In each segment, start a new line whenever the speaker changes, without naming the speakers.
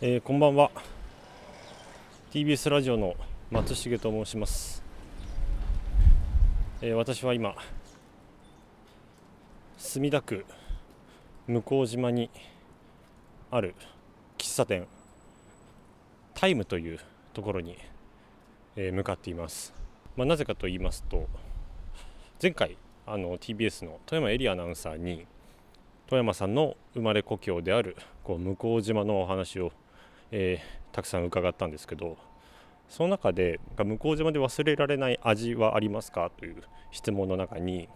えー、こんばんは。TBS ラジオの松重と申します、えー、私は今墨田区向島にある喫茶店タイムというところに、えー、向かっています、まあ、なぜかと言いますと前回あの TBS の富山エリアアナウンサーに富山さんの生まれ故郷であるこう向島のお話をえー、たくさん伺ったんですけどその中で向島で忘れられない味はありますかという質問の中に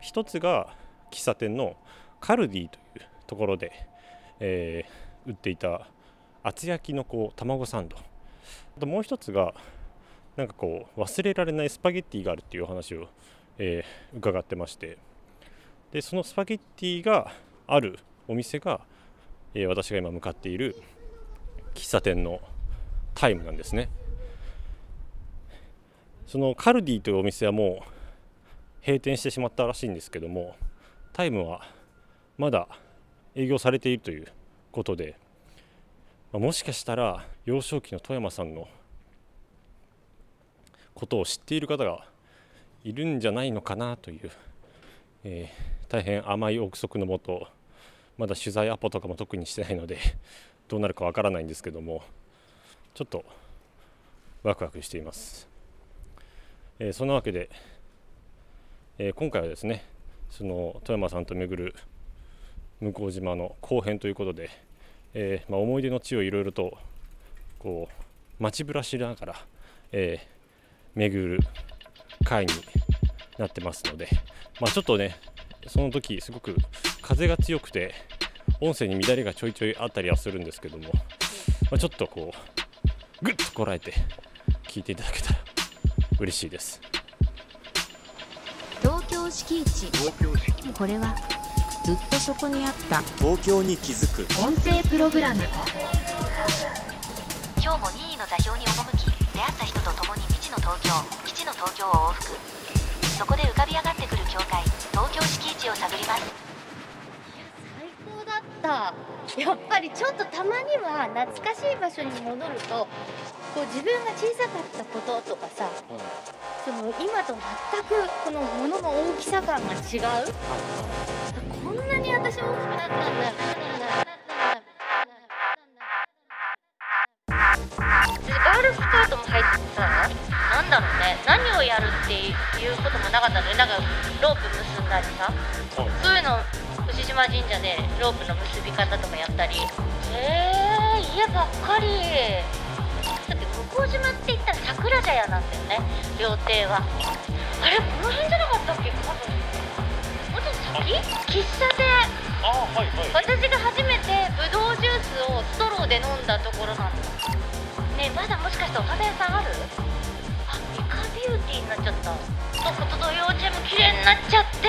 一つが喫茶店のカルディというところで、えー、売っていた厚焼きのこう卵サンド。あともう一つがなんかこう忘れられないスパゲッティがあるっていう話を、えー、伺ってまして。でそのスパゲッティがあるお店が、えー、私が今向かっている喫茶店のタイムなんですね。そのカルディというお店はもう閉店してしまったらしいんですけどもタイムはまだ営業されているということでまもしかしたら幼少期の富山さんのことを知っている方がいるんじゃないのかなという、えー、大変甘い憶測のもとまだ取材アポとかも特にしてないのでどうなるかわからないんですけどもちょっとワクワクしています、えー、そんなわけで、えー、今回はですねその富山さんと巡る向島の後編ということで、えー、まあ、思い出の地をいろいろとこう街ぶらしながら、え巡る会になってますので、まあ、ちょっとねその時すごく風が強くて音声に乱れがちょいちょいあったりはするんですけども、まあ、ちょっとこうぐっとこらえて聞いていただけたら嬉しいです。
東京敷地。これはずっとそこにあった。
東京に気づく。
音声プログラム。
今日も任意の座標に赴き出会った人と共に未知の東京基地の東京を往復。そこで浮かび上がってくる境界東京敷地を探ります
た。やっぱりちょっとたまには懐かしい場所に戻るとこう自分が小さかったこととかさ、その今と全くこの物の大きさ感が違う、こんなに私大きくなったんだガールスカートも入ってさなんだろうね。何をやるっていうこともなかったの？でなんかロープ結んだりさ？そういうの牛島神社でロープの結び方とかやったり。えー、家ばっかり。だって向島って言ったら桜茶屋なんだよね。料亭は。あれこの辺じゃなかったっけ？多分。もうちょっと先？喫茶店あ、はいはい、私が初めてぶどうジュースをストローで飲んだところなのねまだもしかしてお花屋さんある？あイカビューティーになっちゃった。とことと幼稚園も綺麗になっちゃって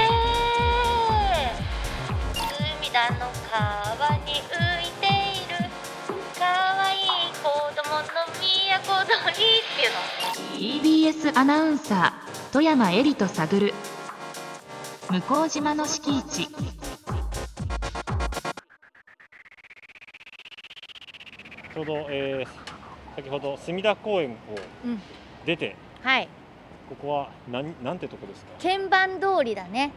田の。川に浮いている。かわいい子供の都鳥って
いうの。TBS アナウンサー富山えりと探る。向島の敷地。
ちょうど、えー、先ほど墨田公園を出て、
うん、はい。
ここは何なんてとこですか？
鍵盤通りだね。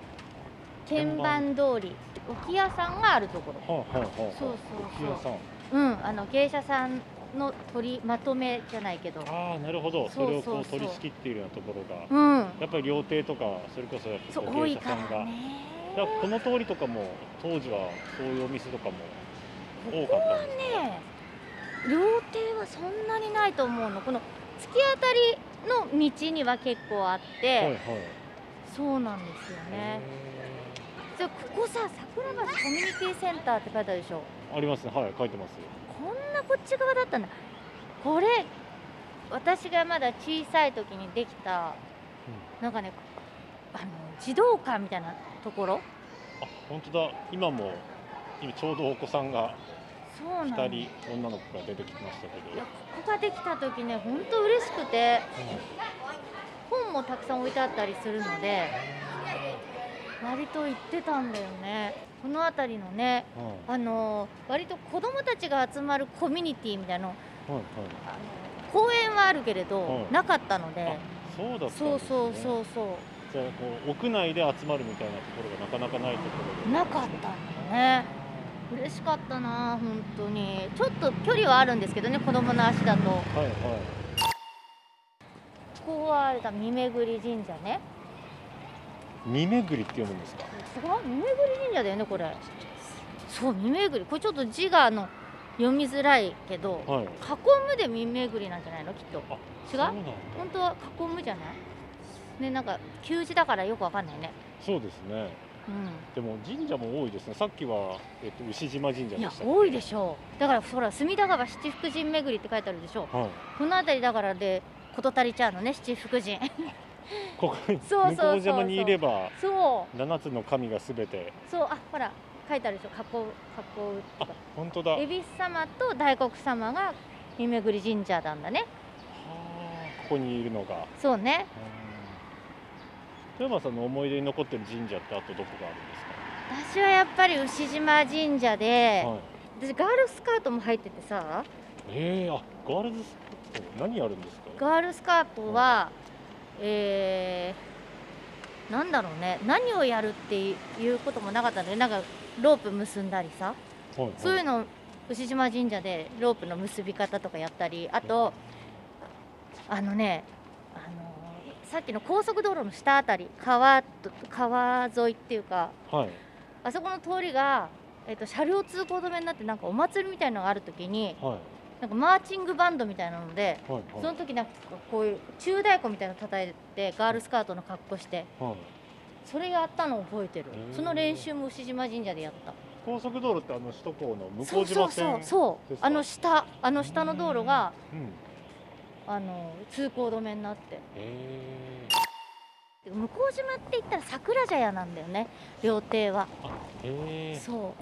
鍵盤通り置屋さんがあるところ、はあはあはあ、そうそうそう。うんあの芸者さんの取りまとめじゃないけど。
ああなるほど。それをこう取り仕切っているようなところが、うん、やっぱり料亭とかそれこそ芸者さんが。だこの通りとかも当時はそういうお店とかも多かったんですかね
料亭はそんなにないと思うの。この突き当たりの道には結構あって、はいはい、そうなんですよね。じゃここさ桜橋コミュニティセンターって書いてあるでしょ？
ありますね。はい書いてます
こんなこっち側だったんだ。これ私がまだ小さい時にできた、うん、なんかねあの児童館みたいなところ？あ
本当だ。今も今ちょうどお子さんが2人女の子が出てきましたけど。いや
ここができた時ね本当嬉しくて、うん、本もたくさん置いてあったりするので割と行ってたんだよね。この辺りのね
は
あのー割と子供たちが集まるコミュニティみたいなの
いはいはい。
あの公園はあるけれど、
はい
なかったので。
そうだったんです、ね、
そうそうそうそう。
じゃあこう屋内で集まるみたいなところがなかなかないところで。
なかったんだよね。嬉しかったな本当に。ちょっと距離はあるんですけどね子供の足だと。こ
はいはい。
こはあれだ三巡り神社ね
見巡りって読むんですか？
すごい。三巡り神社だよねこれ。そう三巡り。これちょっと字があの読みづらいけど
はい。
囲むで三巡りなんじゃないのきっと。
あ
違
そう
本当は囲むじゃない？ねなんか旧字だからよくわかんないね。
そうですね。
う
でも神社も多いですね。さっきは、えっと、牛島神社
んいや
でしたっけ？
多いでしょう。だからほら隅田川七福神巡りって書いてあるでしょ
はい。
この辺りだからで事足りちゃうのね七福神
ここ
う
にいれば
そう。
七つの神がすべて。
そうあほら書いてあるでしょ。囲う囲うと
本当だ。は
恵比寿様と大黒様が三巡り神社なんだね。
あここにいるのが。
そうね。
富山さんの思い出に残ってる神社ってあとどこがあるんです
私はやっぱり牛島神社で、
か、はい、
私ガールスカートも入っててさ。
ええあガールズスカート何やるんですか？
ガールスカートは、えー、なんだろうね。何をやるっていうこともなかったのでなんかロープ結んだりさ。
はいはい。
そういうの牛島神社でロープの結び方とかやったり。あとあのねあのさっきの高速道路の下あたり川と川沿いっていうか
はい。
あそこの通りが、えっと車両通行止めになってなんかお祭りみたいなのがある時に
はい
なんかマーチングバンドみたいなので
はい
その時なんかこういう中太鼓みたいなの叩いてガールスカートの格好して
はい。
それやったのを覚えてる。その練習も牛島神社でやった。
高速道路ってあの首都高の向島線
そうそうあの下あの下の道路が
うん。
あの通行止めになって。向島って言ったら桜茶屋なんだよね料亭は。
あへえ
そう。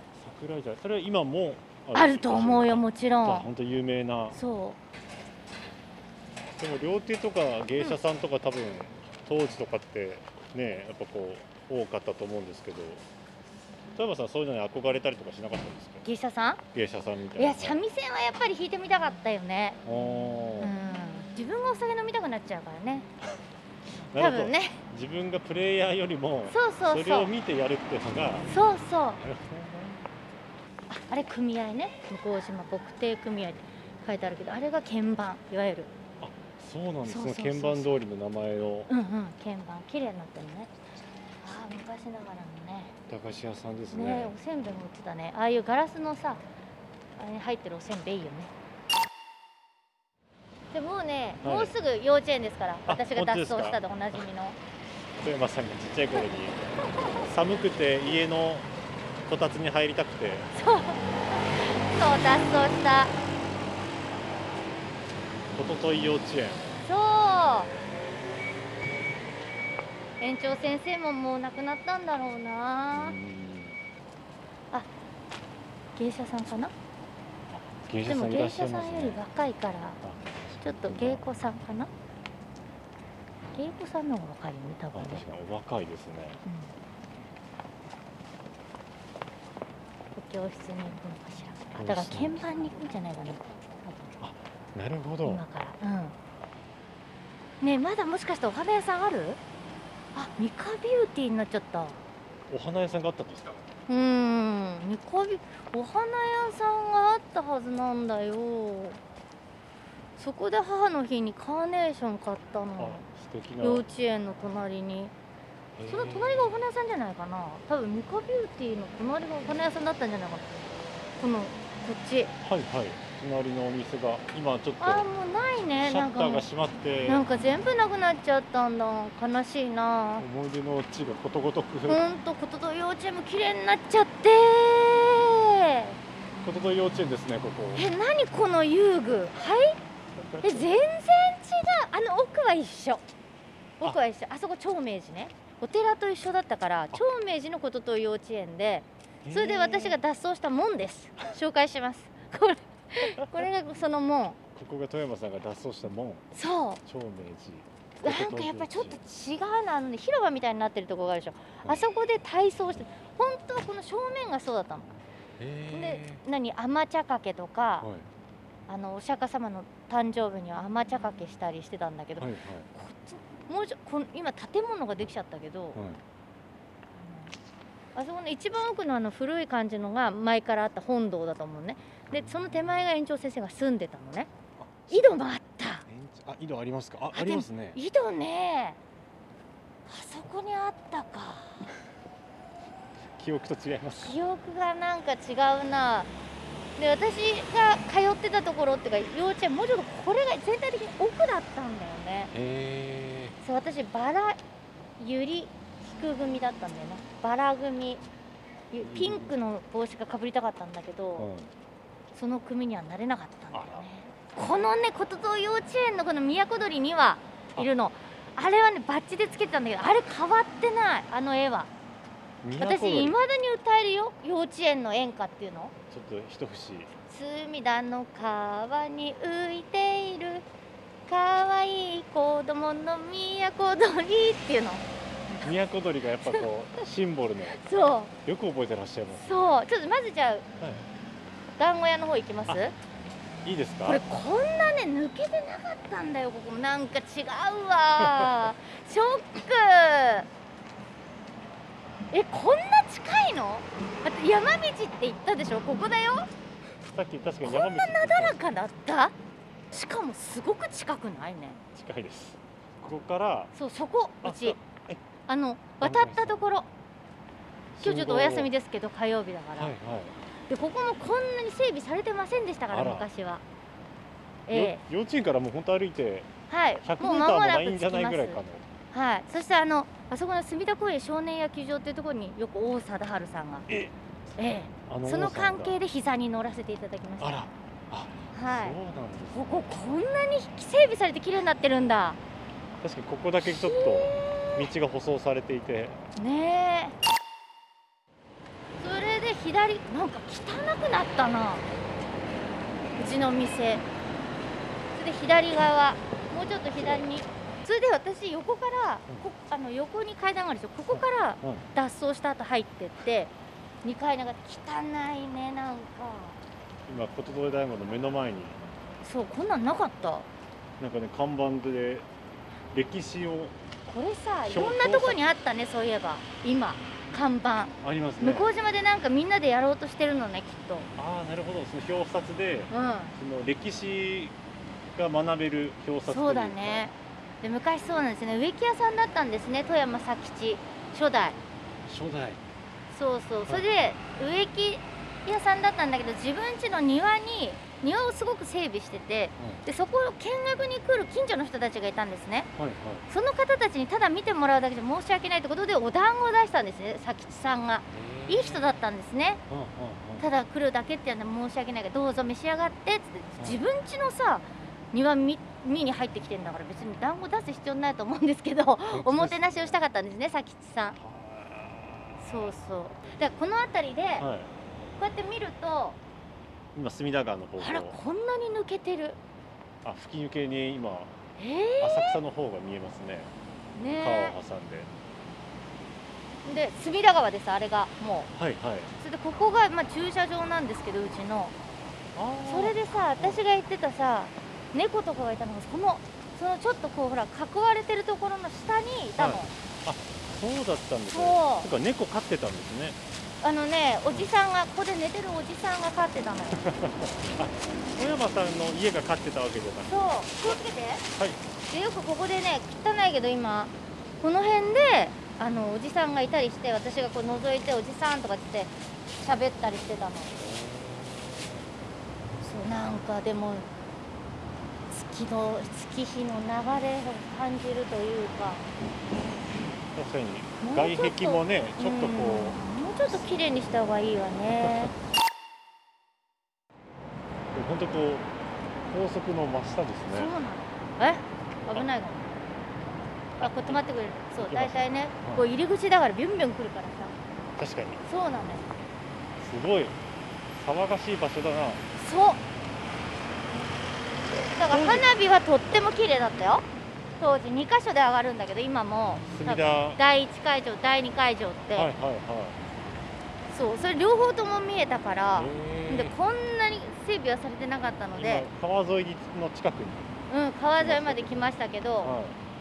桜井茶それは今も
あると思うよもちろん。
本当有名な。
そ
でも料亭とか芸者さんとか多分当時とかってねやっぱこう多かったと思うんですけど。富山さんそういうのに憧れたりとかしなかったんですか？
う芸者さん？
芸者さんみたいな。
いや三味線はやっぱり弾いてみたかったよね。うん。自分がお酒飲みたくなっちゃうからね。多分ね。
自分がプレイヤーよりも
そうそう。
それを見てやるっていうのが。
そうそう ああれ組合ね向島国定組合って書いてあるけどあれが鍵盤いわゆる。
ほどそうなんですね。鍵盤通りの名前を
うんうん。鍵盤綺麗になってるね。ああ昔ながらのね。
駄菓子屋さんです
ね。
ね
おせんべいも売ってたね。ああいうガラスのさあれに入ってるおせんべいいいよね。でもうね、
はい。
もうすぐ幼稚園ですから
あ
私が脱走したでおなじみの。
富山さんがちっちゃい頃に。寒くて家のこたつに入りたくて。
そう。脱走した。
おととい幼稚園。
そう。園長先生ももう亡くなったんだろうな。芸者さんかな？
芸者さ
でも芸者さんより若いからちょっと芸妓さんかな？芸妓さんの方が若いよね多
あ
分ね
お若いですね。
うん、教室に行くのかしら。だから鍵盤に行くんじゃないかな。
なるほど。
今から。うん。ねえまだもしかしてお花屋さんある？あミカビューティーになっちゃった。
お花屋さんがあったんですか？
うーん。ミカビお花屋さんがあったはずなんだよ。そこで母の日にカーネーション買った
あ
の幼稚園の隣にその隣がお花屋さんじゃないかな。多分ミカビューティーの隣がお花屋さんだったんじゃないかな。このこっち。
はいはい。隣のお店が今ちょっと
あーもうないね。
シャッターが閉まって。
なんか全部なくなっちゃったんだ。悲しいな。
思い出の地がことごとく。
ほんとことと幼稚園も綺麗になっちゃって。
ことと幼稚園ですねここ。
え何この遊具？はい？え全然違う。あの奥は一緒。奥は一緒。あそこ長明寺ねお寺と一緒だったから長明寺のことと幼稚園でそれで私が脱走した門です。紹介します。これこれがその門。
ここが富山さんが脱走した門。
そう。
長明
なんかやっぱりちょっと違うなあのね広場みたいになってるところがあるでしょ、あそこで体操して本当はこの正面がそうだったの。で何甘茶かけとか、
はい
あのお釈迦様の誕生日には甘茶かけしたりしてたんだけど、
はいはい。
こっちもうちょこの今建物ができちゃったけど、
はい。
あそこの一番奥のあの古い感じのが前からあった本堂だと思うね。でその手前が園長先生が住んでたのね。井戸もあった。
あ井戸ありますか？あ
あ
ありますね。
井戸ね。あそこにあったか。
記憶と違います。
記憶がなんか違うなで私が通ってたところっていうか幼稚園もうちょっとこれが全体的に奥だったんだよね。
へ
そう私バラゆり菊組だったんだよね。バラ組。ゆピンクの帽子がかぶりたかったんだけど、
え
その組にはなれなかったんだよね。このね琴戸幼稚園のこの都鳥にはいるの。あれはねバッジでつけてたんだけどあれ変わってない。あの絵は。私いまだに歌えるよ幼稚園の演歌っていうの？
ちょっと一節。
隅田の川に浮いている。可愛い子供の都鳥っていうの。
都鳥がやっぱこうシンボルの。
そう。
よく覚えてらっしゃいます
そう。ちょっとまずじゃあ、団子屋の方行きます？
あいいですか？
これこんなね抜けてなかったんだよここ。なんか違うわ。ショックえこんな近いの？だって山道って言ったでしょ？ここだよ。
さっき確かに
こんな
山道
なだらかだった？しかもすごく近くないね。
近いです。ここから。
そうそこ
あ
うち。
え。
あの渡ったところ。今日ちょっとお休み
で
ですけど火曜日だから、
はいは
でここもこんなに整備されてませんでしたから昔は。
い、
え
よ幼稚園からもう本当歩いて
えはい。
100
もう
メーターも
間もな
ないんじゃ
く着きます。
ないぐらいかの
はい。そしてあのあそこの隅田公園少年野球場っていうところによく王貞治さんが、
え
え
あ
えその関係
で
で膝に乗らせていただきました。
あらあ、
はい。
そうなんです
こここんなに整備されて綺麗になってるんだ。
確かにここだけちょっと道が舗装されていて
ねえ。それで左なんか汚くなったな。うちの店。それで左側もうちょっと左に。それで私横から、こあの横に階段があるんですよ。ここから
うん
脱走した後入ってって2階なんか汚いねなんか。
今琴戸大学の目の前に
そうこんなんなかった？
なんかね看板で歴史を
これさい
表
ろんなとこにあったねそういえば今看板。
ありますね
向島でなんかみんなでやろうとしてるのねきっと。
ああなるほどその表札で
うん。
その歴史が学べる表札
そうだねで昔そうなんですね。植木屋さんだったんですね。富山佐吉。初代。
初代。
そうそう、
い。
それで植木屋さんだったんだけど自分家の庭に庭をすごく整備しててでそこを見学に来る近所の人たちがいたんですね。
はいはい。
その方たちにただ見てもらうだけじゃ申し訳ないってことでお団子を出したんですね。佐吉さんが。いい人だったんですね。
うんうんうん。
ただ来るだけっていうのは申し訳ないからどうぞ召し上がってっつって。自分家のさ庭見見に入ってきてんだから別に団子出す必要ないと思うんですけど おもてなしをしたかったんですね佐吉さん。そうそう。だからこの辺りでこ
はい。う
やって見ると
今隅田川の方
あら
向
こんなに抜けてる。
あ吹き抜けに今
え
浅草の方が見えますね。
ー、
川
ね
を挟んで。
で隅田川ですあれがもう。
はいはい。
それでここが、まあ、駐車場なんですけどうちの。それでさ私が言ってたさ猫とかがいたのがそのそのちょっとこうほら囲われてるところの下にいたの、
はい。そうだったんですね。
そう。
とか猫飼ってたんですね。
あのねおじさんがここで寝てるおじさんが飼ってたのよ。
小山さんの家が飼ってたわけじゃなくて
そう。気をつけて。
はい。
でよくここでね汚いけど今この辺であのおじさんがいたりして私がこう覗いておじさんとかって喋ったりしてたの。そうなんかでも月の月日の流れを感じるというか。
確かに。外壁もねちょっとこ
う。ん。もうちょっと綺麗にした方がいいわね。
う本当こう高速の真下ですね。
そうなの？え？危ないかも。あ。こう止まってくれる。そう大体ね
はい
こう入り口だからビュンビュン来るからさ。
確かに。
そうなのよ。
すごい。騒がしい場所だな。
そうだから花火はとっても綺麗だったよ。当時2箇所で上がるんだけど今も第1会場第2会場って、
はいはいは
そうそれ両方とも見えたからでこんなに整備はされてなかったので、
今川沿いの近くに、
うん、川沿いまで来ましたけど、
はい、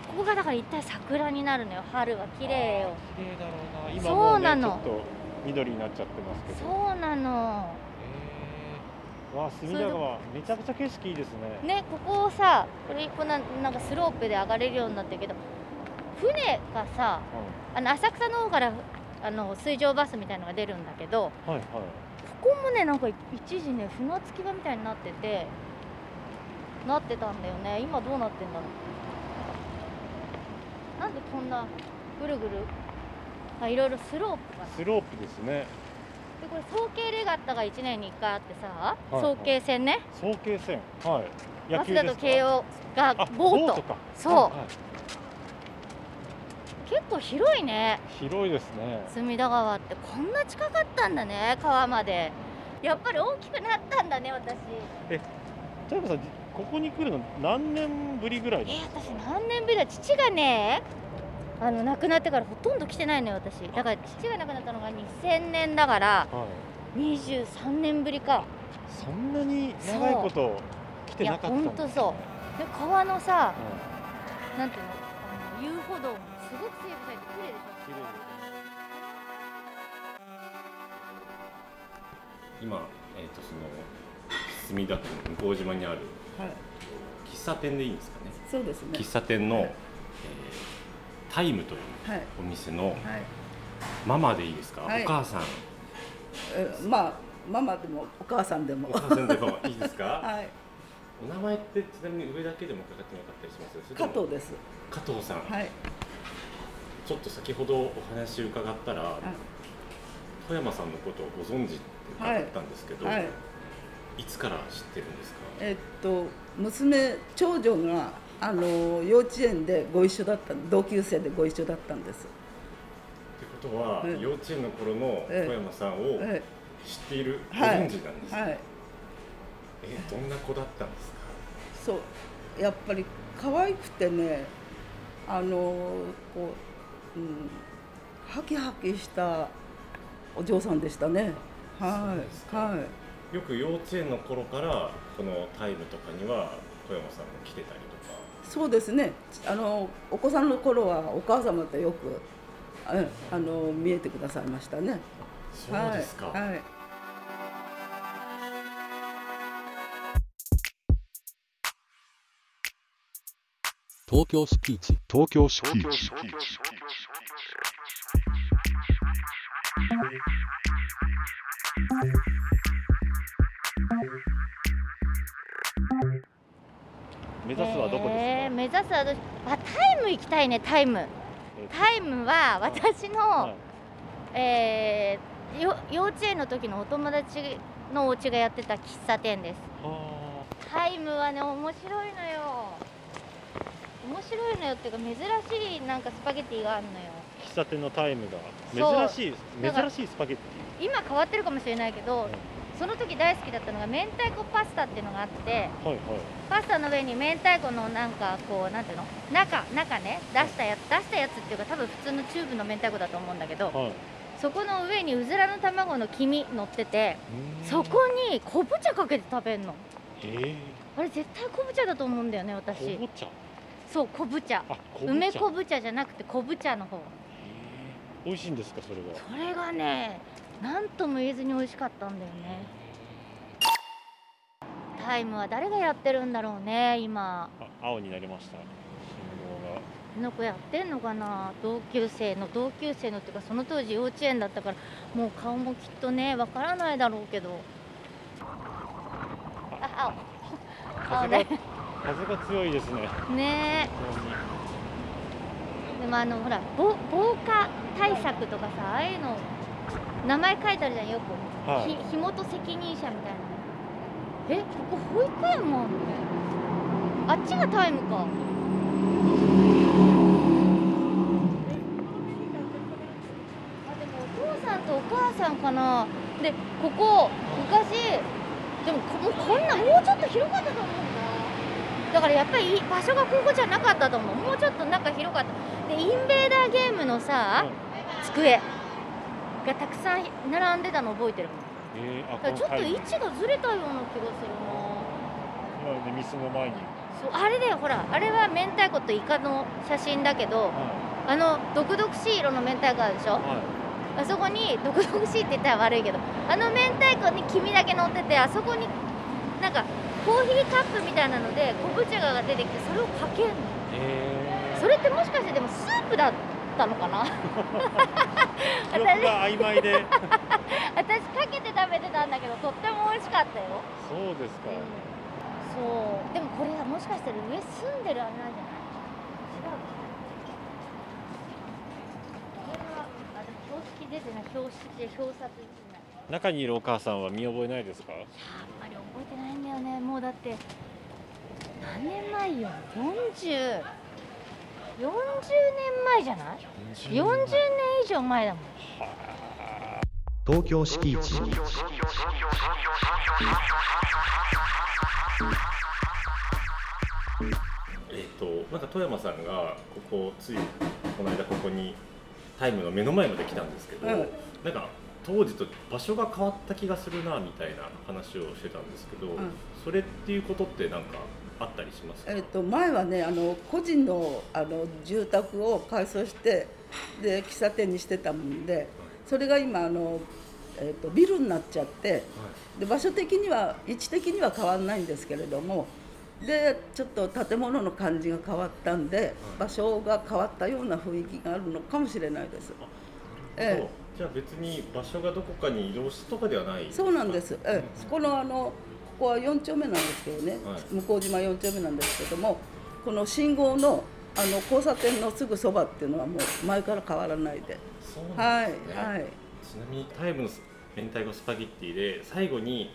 ここがだから一体桜になるのよ。春は綺麗よ。
綺麗だろうな。今
そう
もうね
なの。
ちょっと緑になっちゃってますけど。
そうなの
わあ隅田川めちゃくちゃ景色いいですね。
ねここをさこれこんななんかスロープで上がれるようになってるけど船がさあの浅草の方からあの水上バスみたいのが出るんだけど
はいはい。
ここもねなんか一時ね船着き場みたいになっててなってたんだよね。今どうなってんだろう。なんでこんなぐるぐるあいろいろスロープが。
スロープですね
でこれ早慶レガッタが1年に1回あってさ、
はい。
早慶戦ね。
早慶戦。はい。野
早稲田
球ですか？
と慶応が
あ
ボート
か。
そう。
はい。はい
結構広いね。
広いですね。
隅田川って。こんな近かったんだね川まで。やっぱり大きくなったんだね私。
田山さんここに来るの何年ぶりぐらい
え
なんですか
私何年ぶりだ？父がねあの亡くなってからほとんど来てないのよ私。だから父が亡くなったのが2000年だから
はい。
23年ぶりか。
そんなに長いこと来てなかったんですね
いやほんとそで川のさ
は
なんていうのあの遊歩道もすごく整備されて綺麗でしょ。
い綺麗ですね。今、えー、とその墨田区の向島にある
はい、
喫茶店でいいんですかね。
そうですね。
喫茶店の、
はい
えータイムという
はい、
お店の
はい、
ママでいいですか、
はい。
お母さん。
えまあ、ママでも、お母さんでも。
お。母さんでもいいですか、
はい、
お名前ってちなみに上だけでもかかってなかったりします
加藤です。
加藤さん、
はい、
ちょっと先ほどお話伺ったら、富山さんのことをご存知って伺ったんですけど、
はい。
い、つから知ってるんですか？
えっと、娘、長女が、あの、幼稚園でご一緒だった、同級生でご一緒だったんです。
ってことは、
ええ
幼稚園の頃の
ええ
富山さんを
え
知っている、ご存知なんですね、
はい、
えどんな子だったんですか？
そう、やっぱり可愛くてね。あの、こう、うん、ハキハキしたお嬢さんでしたね。はい、はい。
よく幼稚園の頃からこのタイムとかには富山さんも来てたり
そうですね。あのお子さんの頃はお母様とよくああの見えてくださいましたね。
そうですか、
はい。はい
東京スピーチ
東京スピーチ
目指すはどこですか、
えー目指すはどあタイム行きたいねタイム。
え
タイムは私の、
はい。
えーよ幼稚園の時のお友達のお家がやってた喫茶店です。
は
タイムはね面白いのよ。面白いのよっていうか珍しいなんかスパゲティがあるのよ。
あ喫茶店のタイムが。珍しい珍しいスパゲッテ
今変わってるかもしれないけど、その時大好きだったのが明太子パスタっていうのがあって
ィはいはい
パスタの上に明太子のなんかこうなんていうの中中ね出したやつ出したやつっていうか多分普通のチューブの明太子だと思うんだけど
はい。
そこの上にうずらの卵の黄身乗っててそこに昆布茶かけて食べるの。
え
あれ絶対昆布茶だと思うんだよね
ー、
私。
昆布茶？
そう昆布茶。梅昆布茶じゃなくて昆布茶の方。
へー。美味しいんですかそれが？
それがね何とも言えずに美味しかったんだよねタイムは誰がやってるんだろうね今。
あ青になりました。信号が。
この子やってんのかな？同級生の同級生のっていうかその当時幼稚園だったから。もう顔もきっとねわからないだろうけど。あ青。青ね。
風が強いですね。
ね。えでもあのほら防防火対策とかさああいうの名前書いてあるじゃんよく、
はい。
ひ火元責任者みたいなえここ保育園もあるの？あっちがタイムか。あでもお父さんとお母さんかな。でここ昔でもここんなもうちょっと広かったと思うんだ。だからやっぱり場所がここじゃなかったと思う。もうちょっと中広かった。でインベーダーゲームのさ、机がたくさん並んでたの覚えてる。もん
えー、あ
だからちょっと位
い
置がずれたような気がするな。
今ねミスの前に、
そうあれだよほら。あれは明太子とイカの写真だけど
は
あの毒々しい色の明太子あるでしょ？
い。は
あそこに毒々しいって言ったら悪いけどあの明太子に黄身だけ乗っててあそこになんかコーヒーカップみたいなので昆布茶が出てきてそれをかけるの。
いえ
それってもしかしてでもスープだったのかな？
ー、記憶が曖昧で。
私かけて食べてたんだけどとっても美味しかったよ。
そうですか、
そう。でもこれはもしかしたら上住んでるあれなんじゃない？違う。かこれはあでも標識出てない。標識で表札出てない
中にいるお母さんは見覚えないですか？
やっぱり覚えてないんだよね。もうだって何年前よ？40 40年前じゃない？40年以上前だもん。
東京敷地
えっ、となんか富山さんがここついこの間ここにタイムの目の前まで来たんですけど、
うん。
なんか当時と場所が変わった気がするなみたいな話をしてたんですけど、
ん
それっていうことってなんかあったりしますか、
えっと前はねあの個人のあの住宅を改装してで喫茶店にしてたもんでそれが今あの、えっとビルになっちゃってで場所的には位置的には変わらないんですけれどもでちょっと建物の感じが変わったんで場所が変わったような雰囲気があるのかもしれないです。ええ。
じゃあ別に場所がどこかに移動したとかではない
そうなんです。ええ、そこのあのここは4丁目なんですけどね、
はい。
向島4丁目なんですけども、この信号のあの交差点のすぐそばっていうのはもう前から変わらないで、
そう
はいはい。
ちなみにタイムの明太子スパゲッティで最後に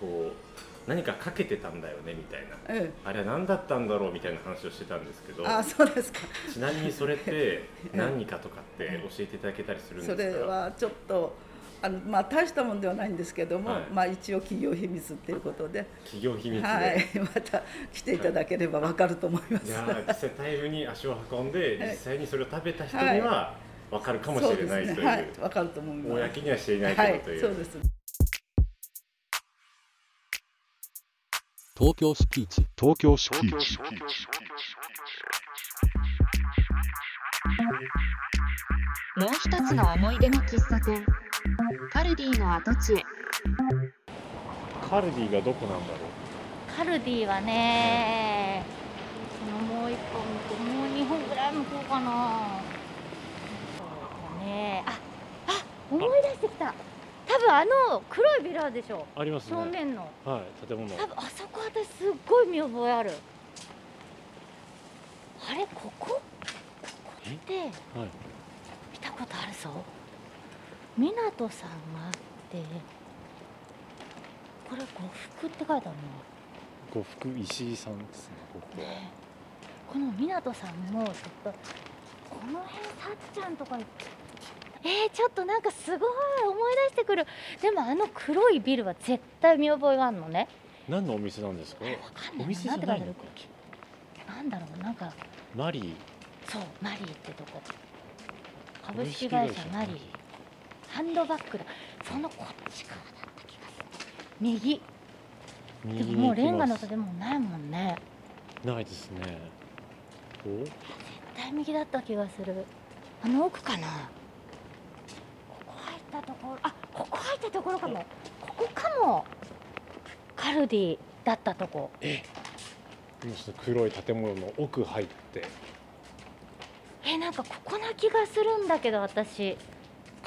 こう何かかけてたんだよねみたいな。
え
あれは何だったんだろうみたいな話をしてたんですけど。
え、あ、そうですか。
ちなみにそれって 何かとかって教えていただけたりするんです
そ
か
れはちょっとあのまあ大したもんではないんですけども、
はい。
まあ一応企業秘密っていうことで、
企業秘密で、
はい、また来ていただければわかると思います。
い。やー実際タイムに足を運んで
はい。
実際にそれを食べた人には分かるかもしれないという。
そうですね、はい、わかると思います。
公にはしていないけ
はい
どとい、う、
そうです。
東京敷地
東京敷地
もう一つの思い出の喫茶店カルディの跡地へ
カルディがどこなんだろ
カルディはね、そのもう一本向こうもう二本ぐらい向こうかな。そうだね。あ、あ、思い出してきた。多分あの黒いビルあるでしょ。
うありますね
正面の。
はい建物
多分あそこ私すっごい見覚えある。あれここ？ここって
はい
見たことあるぞ。港さんがあって、これ呉服って書いてあるの？
呉服石井さんですねここは。
ね。この湊さんもちょっとこの辺さっちゃんとかえー、ちょっとなんかすごい思い出してくる。でもあの黒いビルは絶対見覚えがあるのね。
何のお店なんですか？
わかんない。
お店じゃないいのか
なんだろうなんか。
マリー。
そうマリーってとこ。株式会社マリーハンドバッグだ。そのこっち側だった気がする。右。でももうレンガの建物ないもんね。
ないですね。お？
絶対右だった気がする。あの奥かな。ここ入ったところ。あここ入ったところかも。ここかも。カルディだったとこ。
今その黒い建物の奥入って。
えなんかここな気がするんだけど私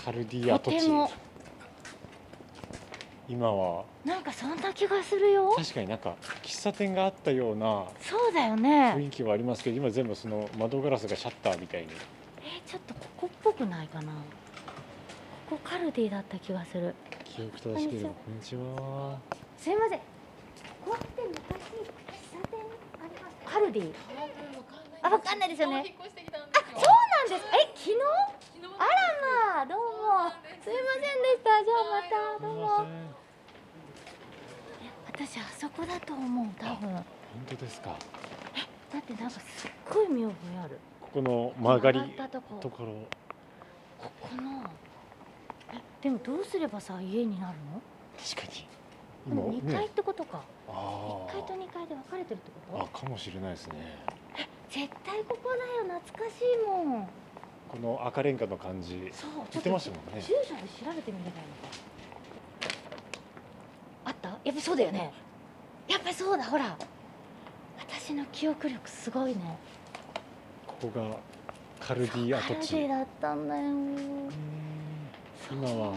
カルディ跡地
とても。
今は。
なんかそんな気がするよ。
確かになんか喫茶店があったような
そうだよ
雰
ね
囲気はありますけど今全部その窓ガラスがシャッターみたいに。
えちょっとここっぽくないかな。ここカルディだった気がする。
記憶正しければこんにちは。
すいません。ここって昔喫茶店ありますカルディ。あわかんないですよね。あそうなんです。え昨日？あらまあどうも。すいませんでした。じゃあまた。どうも。私あそこだと思う多分。
本当ですか。
だってなんかすっごい見覚えある。
ここの曲がり
とこ
ろ。
ここの。えでもどうすればさ家になるの？
確かに。
でも2階ってことか、
あ
1階と2階で分かれてるってこと？
あかもしれないですね。
絶対ここだよ。懐かしいもん
この赤レンガの感じ
そう
言ってましたもんね。
住所で調べてみればいいのかあった？やっぱそうだよね。やっぱりそうだ。ほら。私の記憶力すごいね。
ここがカルディ跡
カルデ
地
ィだったんだよ。
今は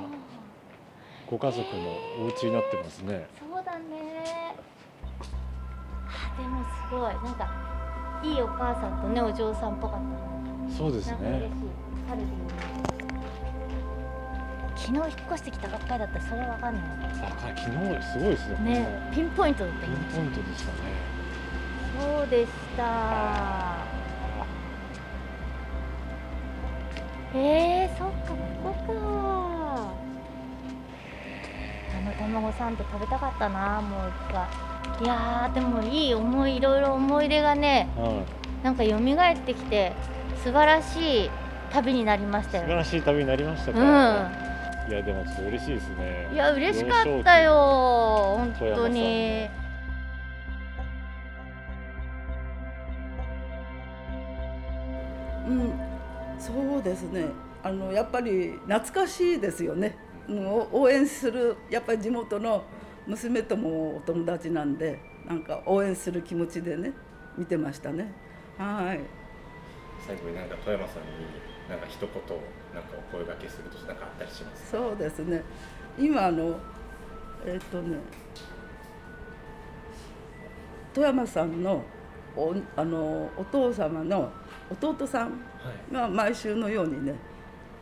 ご家族のお家になってますね。
そうだね。あでもすごい。なんかいいお母さんとねお嬢さんっぽかったね
そうですね。
カルディ昨日引っ越してきたばっかりだったらそれわかんない。
あか昨日すごいですね
ねピンポイントだったよ
ピンポイントでしたね。
そうでした。えー、そっかここか。あの卵サンド食べたかったなもう一回。いやーでもいい思いいろいろ思い出がね
はい。
なんか蘇ってきて素晴らしい旅になりました
素晴
よ
らしい旅になりましたか、
うん
いやでもちょっと嬉しいですね
いや嬉しかったよ本当に
うん、そうですね。あのやっぱり懐かしいですよね。うんお応援するやっぱり地元の娘ともお友達なんで、なんか応援する気持ちでね見てましたね。はい。
最後になんか富山さんになんか一言なんかお声掛けするとなんかあったりしますか？
そうですね。今あのえっ、とね富山さんのおあのお父様の弟さん
はい
が毎週のようにね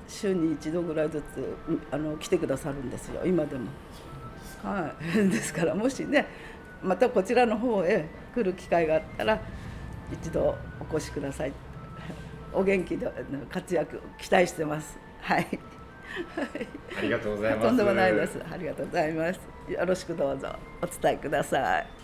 週に一度ぐらいずつうんあの来てくださるんですよ今でも。はい、ですからもしねまたこちらの方へ来る機会があったら一度お越しください。お元気で活躍期待してます。はい。
ありがとうございます
とんでもないです。ありがとうございます。よろしくどうぞお伝えください。